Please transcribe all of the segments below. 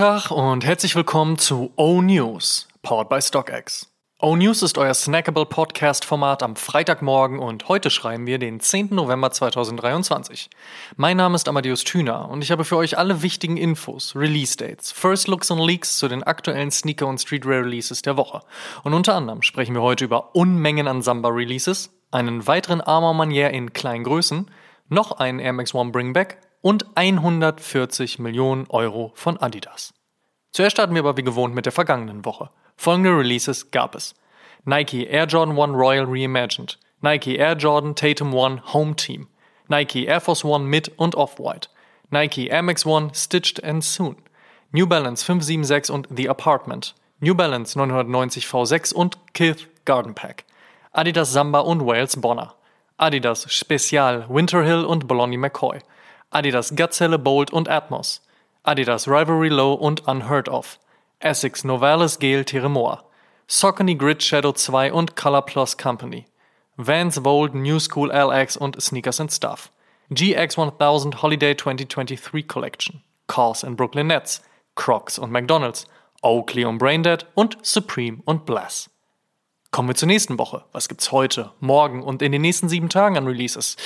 Tag und herzlich willkommen zu O News, powered by StockX. O News ist euer snackable Podcast-Format am Freitagmorgen und heute schreiben wir den 10. November 2023. Mein Name ist Amadeus Thüner und ich habe für euch alle wichtigen Infos, Release-Dates, First Looks und Leaks zu den aktuellen Sneaker- und Streetwear-Releases der Woche. Und unter anderem sprechen wir heute über Unmengen an Samba-Releases, einen weiteren Armor Manier in kleinen Größen, noch einen Air Max One Bringback und 140 Millionen Euro von Adidas. Zuerst starten wir aber wie gewohnt mit der vergangenen Woche. Folgende Releases gab es. Nike Air Jordan 1 Royal Reimagined, Nike Air Jordan Tatum 1 Home Team, Nike Air Force One Mid und Off-White, Nike Air Max One Stitched and Soon, New Balance 576 und The Apartment, New Balance 990 V6 und Kith Garden Pack, Adidas Samba und Wales Bonner, Adidas Spezial Winterhill und Bologna McCoy, Adidas Gazelle Bold und Atmos, Adidas Rivalry Low und Unheard of, Essex Novalis Gel Teremoa, Saucony Grid Shadow 2 und Color Plus Company, Vans Bold New School LX und Sneakers and Stuff, GX 1000 Holiday 2023 Collection, Cars and Brooklyn Nets, Crocs und McDonald's, Oakley und Braindead und Supreme und Bless. Kommen wir zur nächsten Woche. Was gibt's heute, morgen und in den nächsten sieben Tagen an Releases?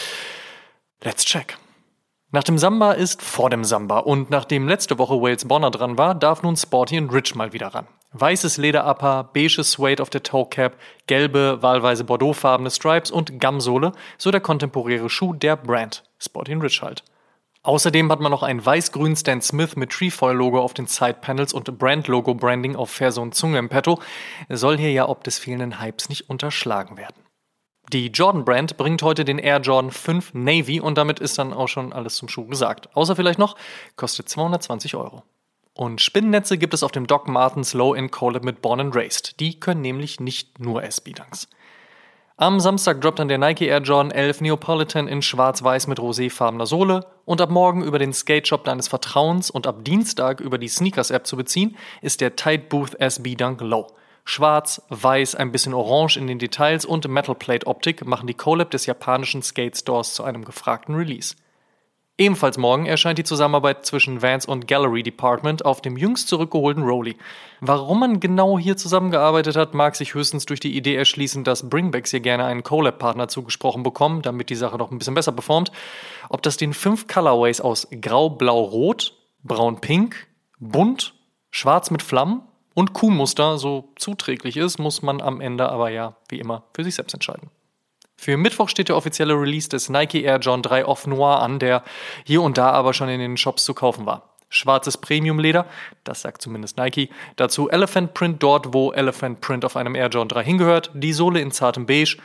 Let's check. Nach dem Samba ist vor dem Samba und nachdem letzte Woche Wales Bonner dran war, darf nun Sporty und Rich mal wieder ran. Weißes Lederupper, beiges Suede auf der Toecap, gelbe, wahlweise bordeauxfarbene Stripes und Gumsohle, so der kontemporäre Schuh der Brand, Sporty Rich halt. Außerdem hat man noch ein weiß-grün Stan Smith mit Trefoil-Logo auf den Side-Panels und Brand-Logo-Branding auf Ferse und Zunge im Petto. Soll hier ja ob des fehlenden Hypes nicht unterschlagen werden. Die Jordan Brand bringt heute den Air Jordan 5 Navy und damit ist dann auch schon alles zum Schuh gesagt. Außer vielleicht noch, kostet 220 Euro. Und Spinnennetze gibt es auf dem Doc Martens Low-End Collab mit Born and Raised. Die können nämlich nicht nur SB-Dunks. Am Samstag droppt dann der Nike Air Jordan 11 Neapolitan in schwarz-weiß mit roséfarbener Sohle und ab morgen über den Skate Shop deines Vertrauens und ab Dienstag über die Sneakers App zu beziehen ist der Tight Booth SB Dunk Low. Schwarz, Weiß, ein bisschen Orange in den Details und Metal Plate Optik machen die Collab des japanischen Skate Stores zu einem gefragten Release. Ebenfalls morgen erscheint die Zusammenarbeit zwischen Vans und Gallery Department auf dem jüngst zurückgeholten Rolly. Warum man genau hier zusammengearbeitet hat, mag sich höchstens durch die Idee erschließen, dass Bringbacks hier gerne einen Collab-Partner zugesprochen bekommen, damit die Sache noch ein bisschen besser performt. Ob das den fünf Colorways aus Grau, Blau, Rot, Braun, Pink, Bunt, Schwarz mit Flammen und Kuhmuster so zuträglich ist, muss man am Ende aber ja wie immer für sich selbst entscheiden. Für Mittwoch steht der offizielle Release des Nike Air John 3 Off Noir an, der hier und da aber schon in den Shops zu kaufen war. Schwarzes Premium-Leder, das sagt zumindest Nike. Dazu Elephant Print dort, wo Elephant Print auf einem Air John 3 hingehört. Die Sohle in zartem Beige.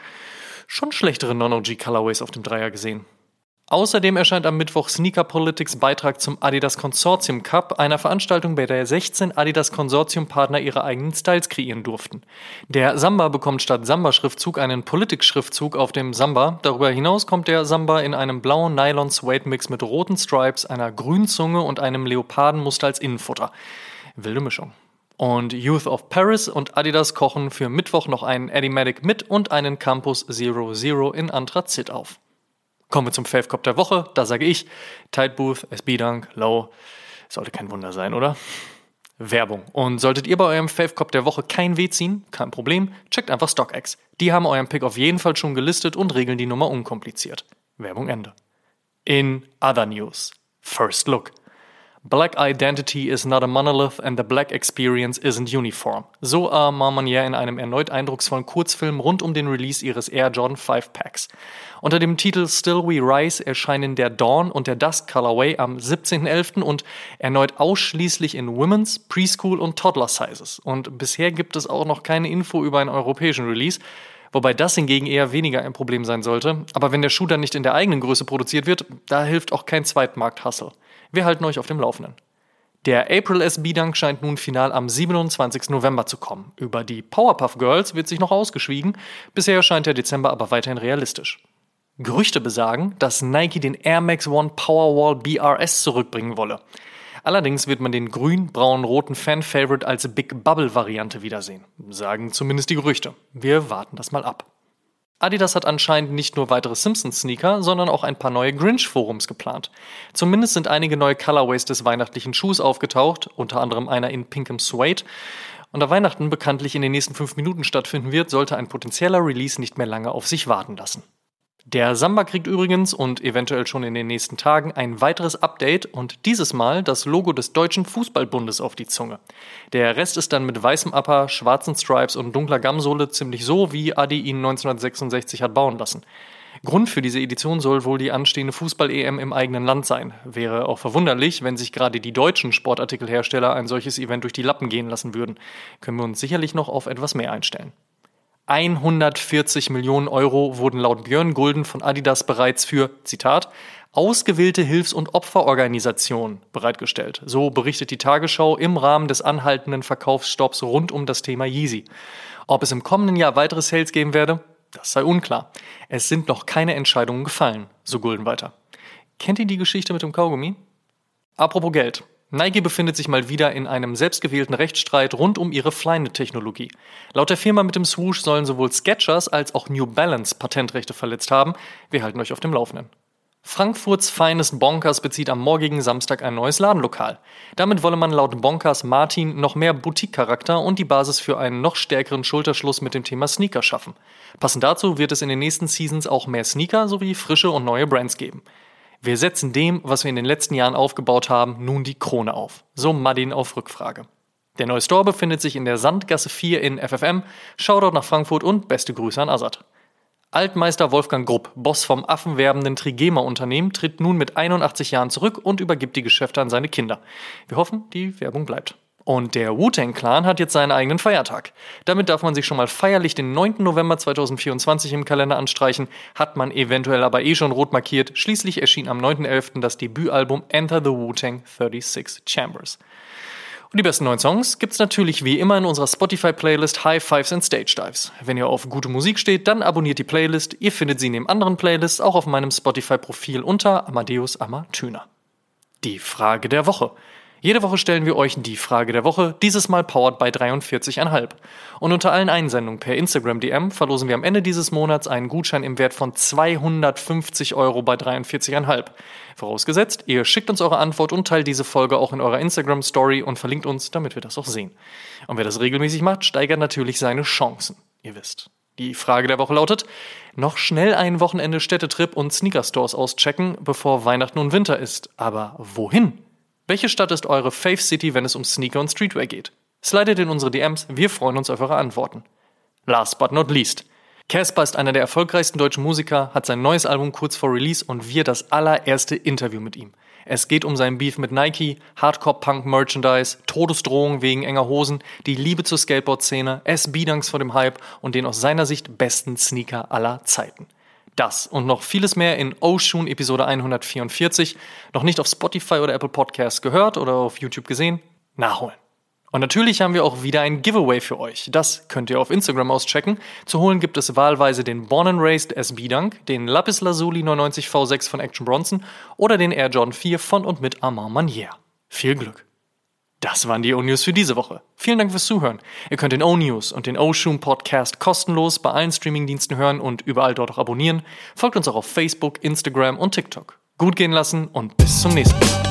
Schon schlechtere Non-OG Colorways auf dem Dreier gesehen. Außerdem erscheint am Mittwoch Sneaker Politics Beitrag zum Adidas Consortium Cup, einer Veranstaltung, bei der 16 Adidas Consortium Partner ihre eigenen Styles kreieren durften. Der Samba bekommt statt Samba-Schriftzug einen Politik-Schriftzug auf dem Samba. Darüber hinaus kommt der Samba in einem blauen Nylon Suede Mix mit roten Stripes, einer grünen Zunge und einem Leopardenmuster als Innenfutter. Wilde Mischung. Und Youth of Paris und Adidas kochen für Mittwoch noch einen Adimatic mit und einen Campus Zero Zero in Anthrazit auf. Kommen wir zum Fave Cop der Woche. Da sage ich Tight Booth, SB Dunk, Low. Sollte kein Wunder sein, oder? Werbung. Und solltet ihr bei eurem Fave Cop der Woche kein Weh ziehen, kein Problem, checkt einfach StockX. Die haben euren Pick auf jeden Fall schon gelistet und regeln die Nummer unkompliziert. Werbung Ende. In other news. First Look. Black identity is not a monolith and the black experience isn't uniform. So äh, Marmonier in einem erneut eindrucksvollen Kurzfilm rund um den Release ihres Air Jordan 5 Packs. Unter dem Titel Still We Rise erscheinen der Dawn und der Dusk Colorway am 17.11. und erneut ausschließlich in Women's, Preschool und Toddler Sizes. Und bisher gibt es auch noch keine Info über einen europäischen Release. Wobei das hingegen eher weniger ein Problem sein sollte. Aber wenn der Schuh dann nicht in der eigenen Größe produziert wird, da hilft auch kein Zweitmarkt-Hustle. Wir halten euch auf dem Laufenden. Der April SB Dunk scheint nun final am 27. November zu kommen. Über die Powerpuff Girls wird sich noch ausgeschwiegen, bisher scheint der Dezember aber weiterhin realistisch. Gerüchte besagen, dass Nike den Air Max One Powerwall BRS zurückbringen wolle. Allerdings wird man den grün-braun-roten Fan-Favorite als Big Bubble-Variante wiedersehen. Sagen zumindest die Gerüchte. Wir warten das mal ab. Adidas hat anscheinend nicht nur weitere Simpsons-Sneaker, sondern auch ein paar neue Grinch-Forums geplant. Zumindest sind einige neue Colorways des weihnachtlichen Schuhs aufgetaucht, unter anderem einer in pinkem Suede. Und da Weihnachten bekanntlich in den nächsten fünf Minuten stattfinden wird, sollte ein potenzieller Release nicht mehr lange auf sich warten lassen. Der Samba kriegt übrigens und eventuell schon in den nächsten Tagen ein weiteres Update und dieses Mal das Logo des Deutschen Fußballbundes auf die Zunge. Der Rest ist dann mit weißem Upper, schwarzen Stripes und dunkler Gamsohle ziemlich so, wie Adi ihn 1966 hat bauen lassen. Grund für diese Edition soll wohl die anstehende Fußball-EM im eigenen Land sein. Wäre auch verwunderlich, wenn sich gerade die deutschen Sportartikelhersteller ein solches Event durch die Lappen gehen lassen würden. Können wir uns sicherlich noch auf etwas mehr einstellen. 140 Millionen Euro wurden laut Björn Gulden von Adidas bereits für, Zitat, ausgewählte Hilfs- und Opferorganisationen bereitgestellt. So berichtet die Tagesschau im Rahmen des anhaltenden Verkaufsstopps rund um das Thema Yeezy. Ob es im kommenden Jahr weitere Sales geben werde, das sei unklar. Es sind noch keine Entscheidungen gefallen, so Gulden weiter. Kennt ihr die Geschichte mit dem Kaugummi? Apropos Geld. Nike befindet sich mal wieder in einem selbstgewählten Rechtsstreit rund um ihre Flyknit-Technologie. Laut der Firma mit dem Swoosh sollen sowohl Skechers als auch New Balance Patentrechte verletzt haben. Wir halten euch auf dem Laufenden. Frankfurts Finest Bonkers bezieht am morgigen Samstag ein neues Ladenlokal. Damit wolle man laut Bonkers Martin noch mehr Boutique-Charakter und die Basis für einen noch stärkeren Schulterschluss mit dem Thema Sneaker schaffen. Passend dazu wird es in den nächsten Seasons auch mehr Sneaker sowie frische und neue Brands geben. Wir setzen dem, was wir in den letzten Jahren aufgebaut haben, nun die Krone auf. So Madin auf Rückfrage. Der neue Store befindet sich in der Sandgasse 4 in FFM. Shoutout nach Frankfurt und beste Grüße an Assad. Altmeister Wolfgang Grupp, Boss vom affenwerbenden Trigema-Unternehmen, tritt nun mit 81 Jahren zurück und übergibt die Geschäfte an seine Kinder. Wir hoffen, die Werbung bleibt. Und der Wu-Tang Clan hat jetzt seinen eigenen Feiertag. Damit darf man sich schon mal feierlich den 9. November 2024 im Kalender anstreichen, hat man eventuell aber eh schon rot markiert. Schließlich erschien am 9.11. das Debütalbum Enter the Wu-Tang 36 Chambers. Und die besten neuen Songs gibt's natürlich wie immer in unserer Spotify-Playlist High Fives and Stage Dives. Wenn ihr auf gute Musik steht, dann abonniert die Playlist. Ihr findet sie neben anderen Playlists auch auf meinem Spotify-Profil unter Amadeus Amatüner. Die Frage der Woche. Jede Woche stellen wir euch die Frage der Woche, dieses Mal powered by 43,5. Und unter allen Einsendungen per Instagram DM verlosen wir am Ende dieses Monats einen Gutschein im Wert von 250 Euro bei 43,5. Vorausgesetzt, ihr schickt uns eure Antwort und teilt diese Folge auch in eurer Instagram Story und verlinkt uns, damit wir das auch sehen. Und wer das regelmäßig macht, steigert natürlich seine Chancen. Ihr wisst. Die Frage der Woche lautet, noch schnell ein Wochenende Städtetrip und Sneaker-Stores auschecken, bevor Weihnachten und Winter ist. Aber wohin? Welche Stadt ist eure Fave City, wenn es um Sneaker und Streetwear geht? Slidet in unsere DMs, wir freuen uns auf eure Antworten. Last but not least. Casper ist einer der erfolgreichsten deutschen Musiker, hat sein neues Album kurz vor Release und wir das allererste Interview mit ihm. Es geht um seinen Beef mit Nike, Hardcore-Punk-Merchandise, Todesdrohungen wegen enger Hosen, die Liebe zur Skateboard-Szene, SB-Dunks vor dem Hype und den aus seiner Sicht besten Sneaker aller Zeiten. Das und noch vieles mehr in Oshun Episode 144. Noch nicht auf Spotify oder Apple Podcasts gehört oder auf YouTube gesehen? Nachholen. Und natürlich haben wir auch wieder ein Giveaway für euch. Das könnt ihr auf Instagram auschecken. Zu holen gibt es wahlweise den Born and Raised SB Dunk, den Lapis Lazuli 99 V6 von Action Bronson oder den Air Jordan 4 von und mit Armand Manier. Viel Glück! Das waren die O-News für diese Woche. Vielen Dank fürs Zuhören. Ihr könnt den O-News und den O-Shoom Podcast kostenlos bei allen Streamingdiensten hören und überall dort auch abonnieren. Folgt uns auch auf Facebook, Instagram und TikTok. Gut gehen lassen und bis zum nächsten Mal.